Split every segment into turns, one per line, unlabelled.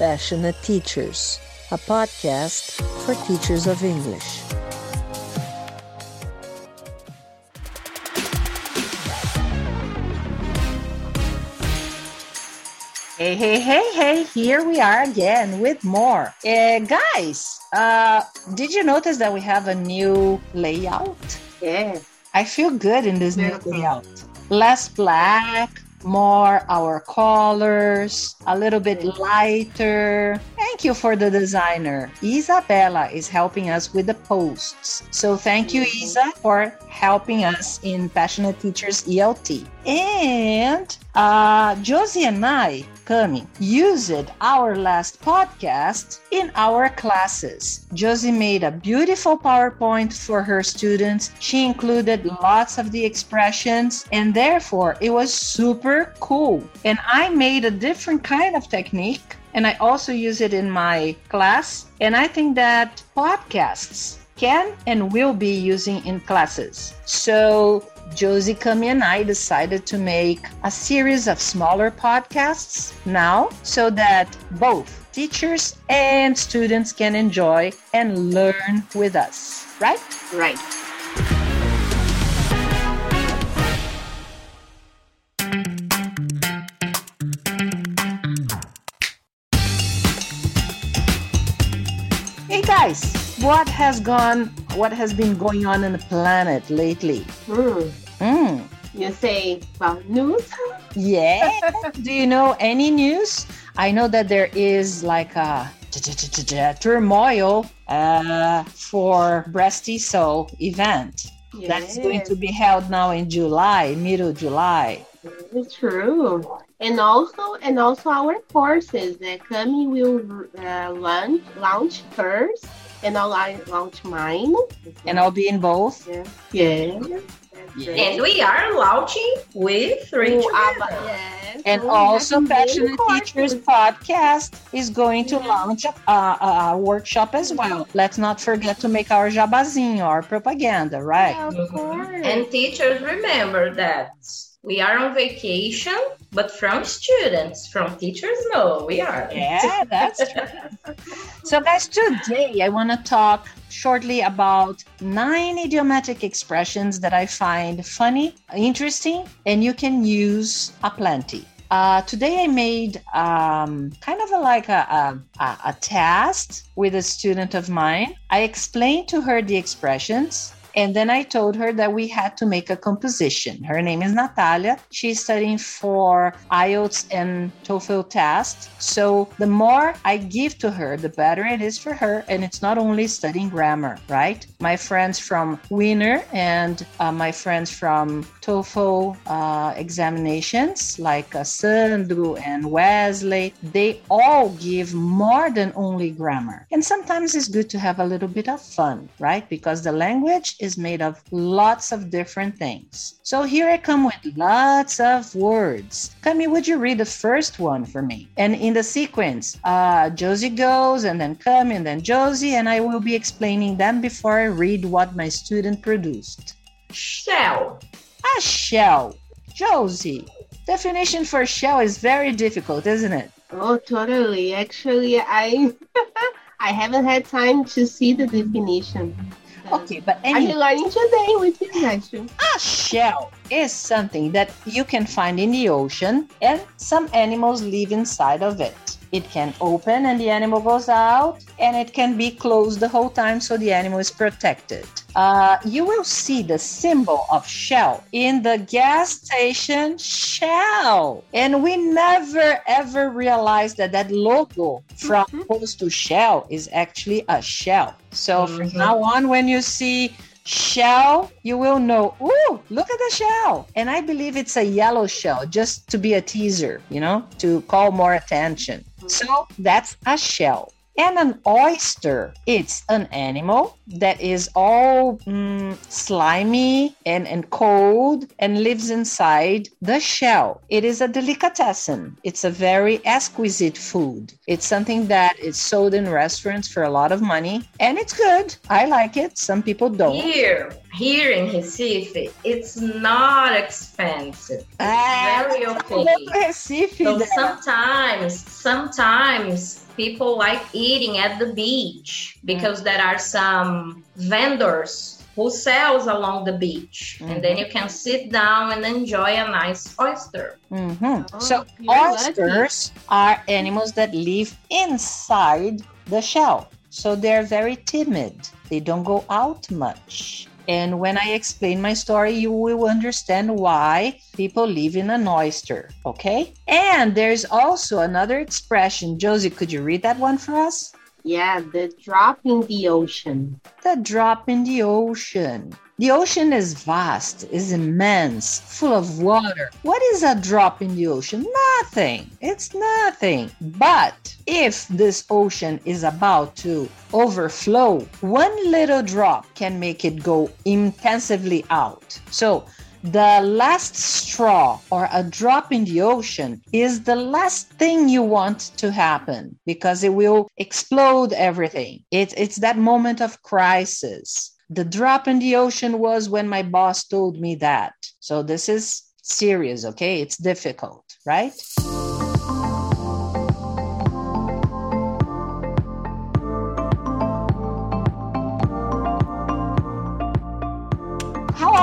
Passionate Teachers, a podcast for teachers of English.
Hey, hey, hey, hey, here we are again with more. Uh, guys, uh, did you notice that we have a new layout?
Yeah.
I feel good in this new layout. Less black, more our colors, a little bit lighter. Thank you for the designer. Isabella is helping us with the posts. So thank you, Isa, for helping us in Passionate Teachers ELT. And uh, Josie and I, Cami, used our last podcast in our classes. Josie made a beautiful PowerPoint for her students. She included lots of the expressions, and therefore it was super cool. And I made a different kind of technique, and I also use it in my class. And I think that podcasts can and will be using in classes. So Josie, Cami, and I decided to make a series of smaller podcasts now so that both teachers and students can enjoy and learn with us, right?
Right.
Hey guys, what has gone, what has been going on in the planet lately?
Hmm.
Hmm.
You say about news?
Yeah. Do you know any news? I know that there is like a turmoil uh, for BRAZ-TESOL event that's going to be held now in July, middle July.
It's true. And also, and also our courses that Cami will uh, launch, launch hers, and I'll launch mine.
And I'll be in both.
Yeah. Yeah.
Yeah.
And we are launching with three
Oh,
together.
Abba, yes.
And
oh, So
also,
have
Passionate. Teachers podcast is going to launch a, a, a workshop as well. Let's not forget to make our jabazinho, our propaganda, right?
Yeah, of course.
And teachers, remember that we are on vacation, but from students, from teachers, no, we are.
Yeah, that's true. so, guys, today I want to talk shortly about nine idiomatic expressions that I find funny, interesting, and you can use aplenty. Uh, today I made um, kind of a, like a, a, a, a test with a student of mine. I explained to her the expressions and then I told her that we had to make a composition. Her name is Natalia. She's studying for IELTS and TOEFL test. So the more I give to her, the better it is for her. And it's not only studying grammar, right? My friends from Winner and uh, my friends from TOEFL uh, examinations, like uh, Sandro and Wesley, they all give more than only grammar. And sometimes it's good to have a little bit of fun, right? Because the language is made of lots of different things. So here I come with lots of words. Cami, would you read the first one for me? And in the sequence, uh, Josie goes, and then Cami, and then Josie, and I will be explaining them before I read what my student produced.
Shell.
A shell. Josie. Definition for shell is very difficult, isn't it?
Oh, totally. Actually, I I haven't had time to see the definition.
Okay, but anyway.
learning today with you.
A shell is something that you can find in the ocean, and some animals live inside of it. It can open and the animal goes out, and it can be closed the whole time so the animal is protected. Uh, you will see the symbol of shell in the gas station Shell, and we never ever realized that that logo from Post to Shell is actually a shell. So from
Mhm.
now on, when you see shell, you will know, ooh, look at the shell. And I believe it's a yellow shell just to be a teaser, you know, to call more attention. So that's a shell. And an oyster, it's an animal that is all mm, slimy and, and cold and lives inside the shell. It is a delicatessen. It's a very exquisite food. It's something that is sold in restaurants for a lot of money and it's good. I like it. Some people don't.
Here, here in Recife, it's not expensive. It's
Ah,
very okay.
Recife
So sometimes, sometimes people like eating at the beach because there are some vendors who sells along the beach and then you can sit down and enjoy a nice oyster
Mhm.
Oh,
so
you're lucky.
oysters are animals that live inside the shell. So they're very timid. They don't go out much. And when I explain my story, you will understand why people live in an oyster. Okay. And there's also another expression. Josie, could you read that one for us?
Yeah, the drop in the ocean.
The drop in the ocean. The ocean is vast, is immense, full of water. What is a drop in the ocean? Nothing. It's nothing. But if this ocean is about to overflow, one little drop can make it go intensively out. So, the last straw or a drop in the ocean is the last thing you want to happen because it will explode everything. It, it's that moment of crisis. The drop in the ocean was when my boss told me that. So this is serious, okay? It's difficult, right?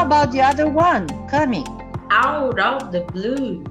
About the other one? Coming.
out of the blue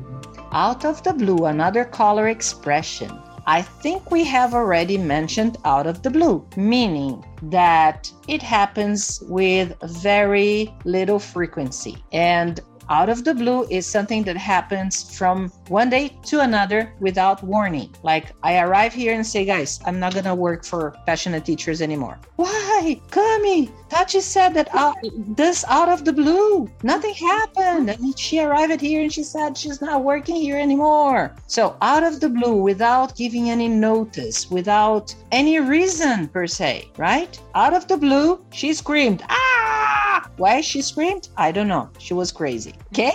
Out of the blue, another color expression. I think we have already mentioned out of the blue, meaning that it happens with very little frequency. And out of the blue is something that happens from one day to another without warning. Like I arrive here and say, guys, I'm not gonna work for passionate teachers anymore. Why? Cami, Tachi said that out, this out of the blue. Nothing happened. And she arrived here and she said she's not working here anymore. So out of the blue, without giving any notice, without any reason per se, right? Out of the blue, she screamed, ah! Why she screamed? I don't know. She was crazy. Okay?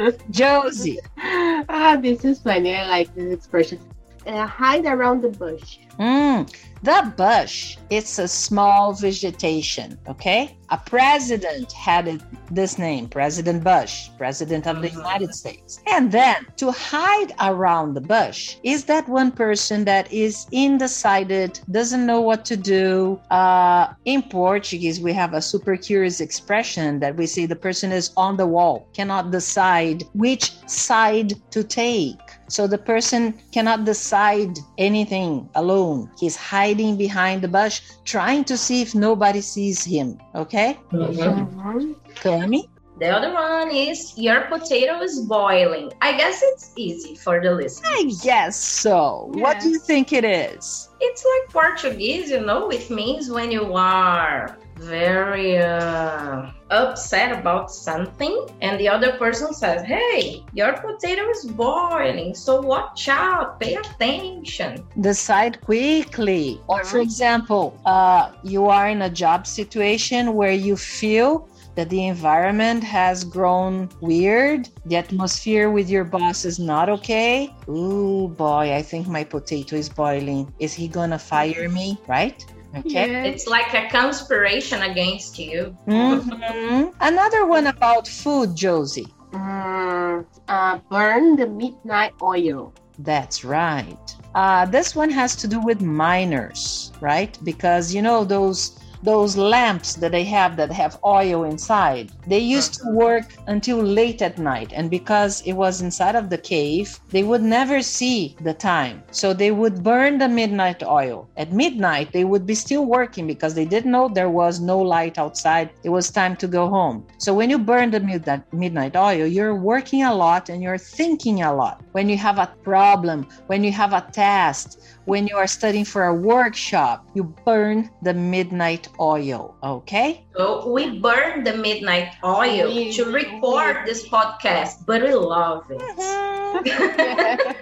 Josie.
ah, this is funny. I like this expression. Uh, hide around the bush.
Mm, the bush, it's a small vegetation, okay? A president had it, this name, President Bush, President of the United States. And then to hide around the bush is that one person that is undecided, doesn't know what to do. Uh, in Portuguese, we have a super curious expression that we say the person is on the wall, cannot decide which side to take. So the person cannot decide anything alone. He's hiding behind the bush, trying to see if nobody sees him. Okay?
Mhm.
Cami?
the other one is your potato is boiling i guess it's easy for the listener
I guess so. What do you think it is?
it's like portuguese you know it means when you are very uh, upset about something and the other person says hey your potato is boiling so watch out pay attention
Decide quickly. Or, for example, uh, you are in a job situation where you feel that the environment has grown weird, the atmosphere with your boss is not okay. Ooh, boy, I think my potato is boiling. Is he gonna fire me? Right? Okay.
Yeah.
it's like a conspiration against you
Mhm. Another one about food, Josie.
Mm, uh, burn the midnight oil.
That's right. Uh, this one has to do with miners, right? Because you know those those lamps that they have that have oil inside. They used to work until late at night, and because it was inside of the cave, they would never see the time. So they would burn the midnight oil. At midnight, they would be still working because they didn't know there was no light outside. It was time to go home. So when you burn the midnight oil, you're working a lot and you're thinking a lot. When you have a problem, when you have a test, when you are studying for a workshop, you burn the midnight oil. Okay?
So we burn the midnight oil
We-
to record this podcast, but we love it. Mm-hmm.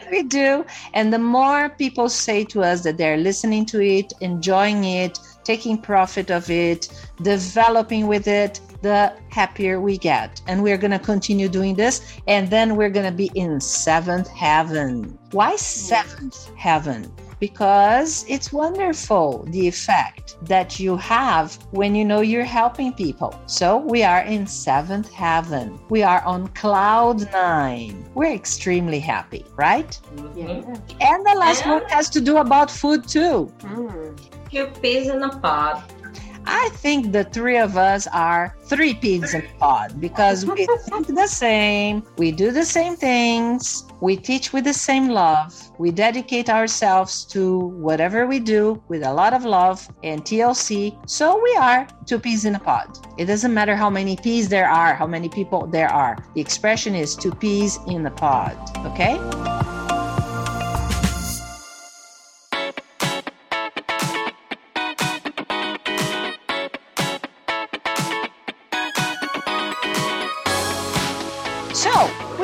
we do. And the more people say to us that they're listening to it, enjoying it, taking profit of it, developing with it, the happier we get. And we're going to continue doing this. And then we're going to be in seventh heaven. Why mm. seventh heaven? Because it's wonderful the effect that you have when you know you're helping people. So we are in seventh heaven. We are on cloud nine. We're extremely happy, right?
Yeah.
And the last
Yeah.
one has to do about food too.
Mm.
Few peas in a pod.
I think the three of us are three peas in a pod because we think the same, we do the same things, we teach with the same love, we dedicate ourselves to whatever we do with a lot of love and TLC. So we are two peas in a pod. It doesn't matter how many peas there are, how many people there are. The expression is two peas in a pod. Okay?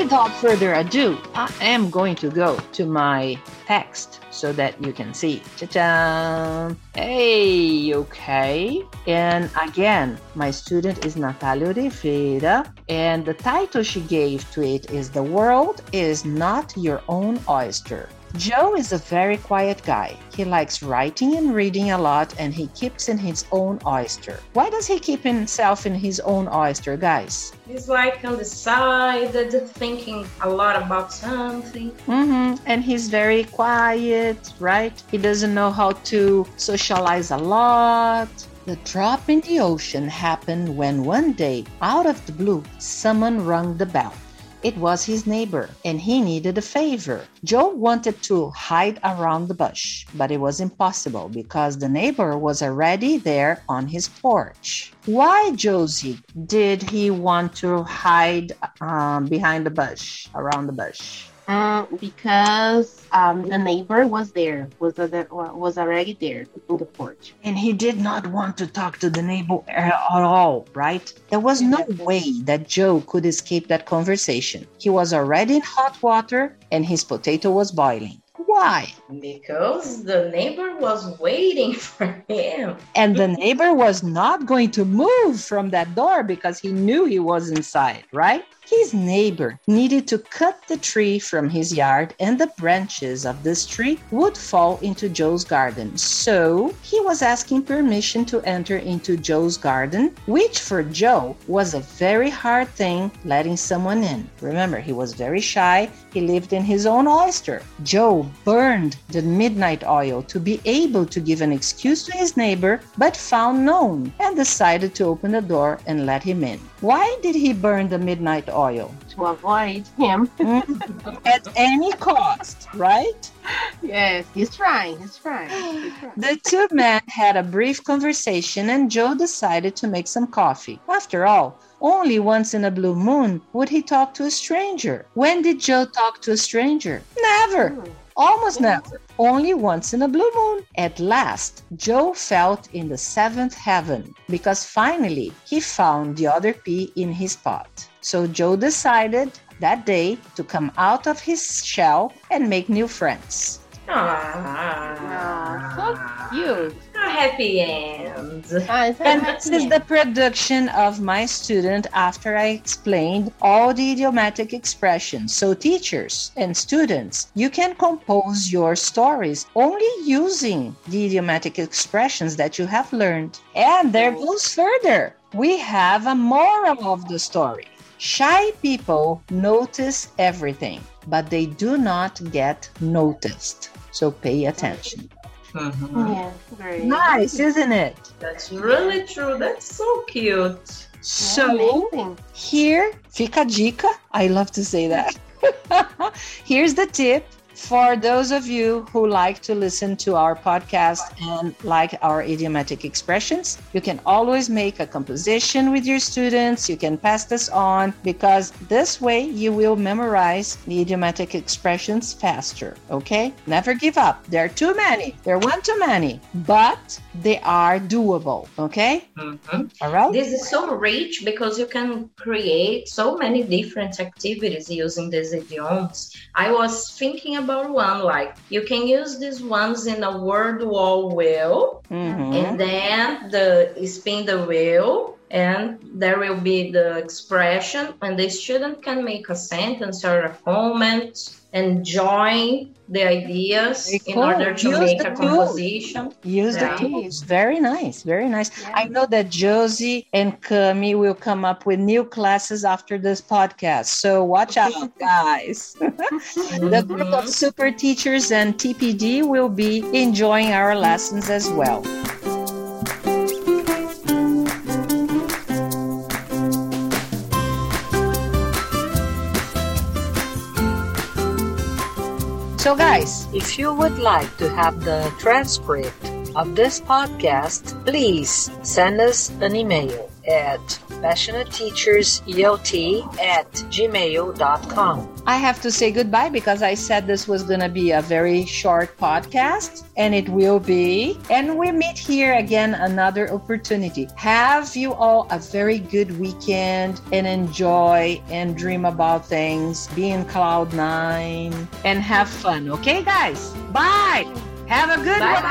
Without further ado, I am going to go to my text so that you can see. Cha-chan! Hey, okay. And again, my student is Natalia Oliveira, and the title she gave to it is The World is Not Your Own Oyster. Joe is a very quiet guy. He likes writing and reading a lot, and he keeps in his own oyster. Why does he keep himself in his own oyster, guys?
He's like undecided, thinking a lot about something.
Mm-hmm. And he's very quiet, right? He doesn't know how to socialize a lot. The drop in the ocean happened when one day, out of the blue, someone rang the bell. It was his neighbor, and he needed a favor. Joe wanted to hide around the bush, but it was impossible because the neighbor was already there on his porch. Why, Josie, did he want to hide um, behind the bush, around the bush?
Mm, because um, the neighbor was there, was uh, was already there in the porch.
And he did not want to talk to the neighbor at all, right? There was no way that Joe could escape that conversation. He was already in hot water and his potato was boiling. Why?
Because the neighbor was waiting for him.
And the neighbor was not going to move from that door because he knew he was inside, right? His neighbor needed to cut the tree from his yard, and the branches of this tree would fall into Joe's garden. So he was asking permission to enter into Joe's garden, which for Joe was a very hard thing letting someone in. Remember, he was very shy, he lived in his own oyster. Joe burned the midnight oil to be able to give an excuse to his neighbor, but found none and decided to open the door and let him in. Why did he burn the midnight oil?
To avoid him. Mm-hmm.
At any cost, right?
yes, he's trying. He's trying. He's trying.
The two men had a brief conversation, and Joe decided to make some coffee. After all, only once in a blue moon would he talk to a stranger. When did Joe talk to a stranger? Never.
Hmm.
Almost never. Only once in a blue moon. At last, Joe felt in the seventh heaven because finally he found the other pea in his pot. So Joe decided that day to come out of his shell and make new friends.
Ah,
Oh, so cute.
A happy end.
Ah,
And this is the production of my student after I explained all the idiomatic expressions. So, teachers and students, you can compose your stories only using the idiomatic expressions that you have learned. And there goes further. We have a moral of the story. Shy people notice everything, but they do not get noticed. So, pay attention.
Mhm.
Yeah, very
Nice, isn't it?
That's really true. That's so cute.
So,
amazing.
Here, fica a dica. I love to say that. Here's the tip for those of you who like to listen to our podcast and like our idiomatic expressions. You can always make a composition with your students. You can pass this on because this way you will memorize the idiomatic expressions faster. Okay? Never give up. There are too many. There are one too many, but they are doable. Okay?
Mhm.
All right?
This is so rich because you can create so many different activities using these idioms. I was thinking about one like you can use these ones in a word wall wheel
Mhm.
and then the spin the wheel and there will be the expression and the student can make a sentence or a comment and join the ideas
Very
in order to
Use
make a composition
Use
Yeah.
the tools. Very nice. Very nice.
Yeah.
I know that Josie and Cami will come up with new classes after this podcast. So watch out, guys. the group of
Mhm.
super teachers and TPD will be enjoying our lessons as well. So, guys, if you would like to have the transcript of this podcast, please send us an email at passionateteacherselt at gmail.com. I have to say goodbye because I said this was going to be a very short podcast, and it will be. And we meet here again another opportunity. Have you all a very good weekend and enjoy and dream about things, be in cloud nine, and have fun. Okay, guys? Bye. Have a good
bye
one.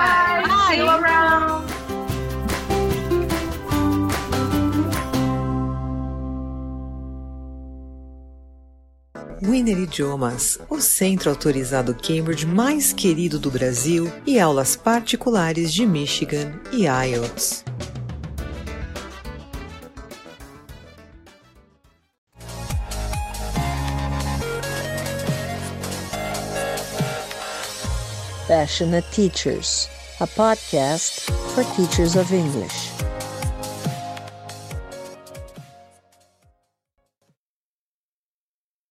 bye see you around
Winner Idiomas, o centro autorizado Cambridge mais querido do Brasil e aulas particulares de Michigan e IELTS.
Passionate Teachers, a podcast for teachers of English.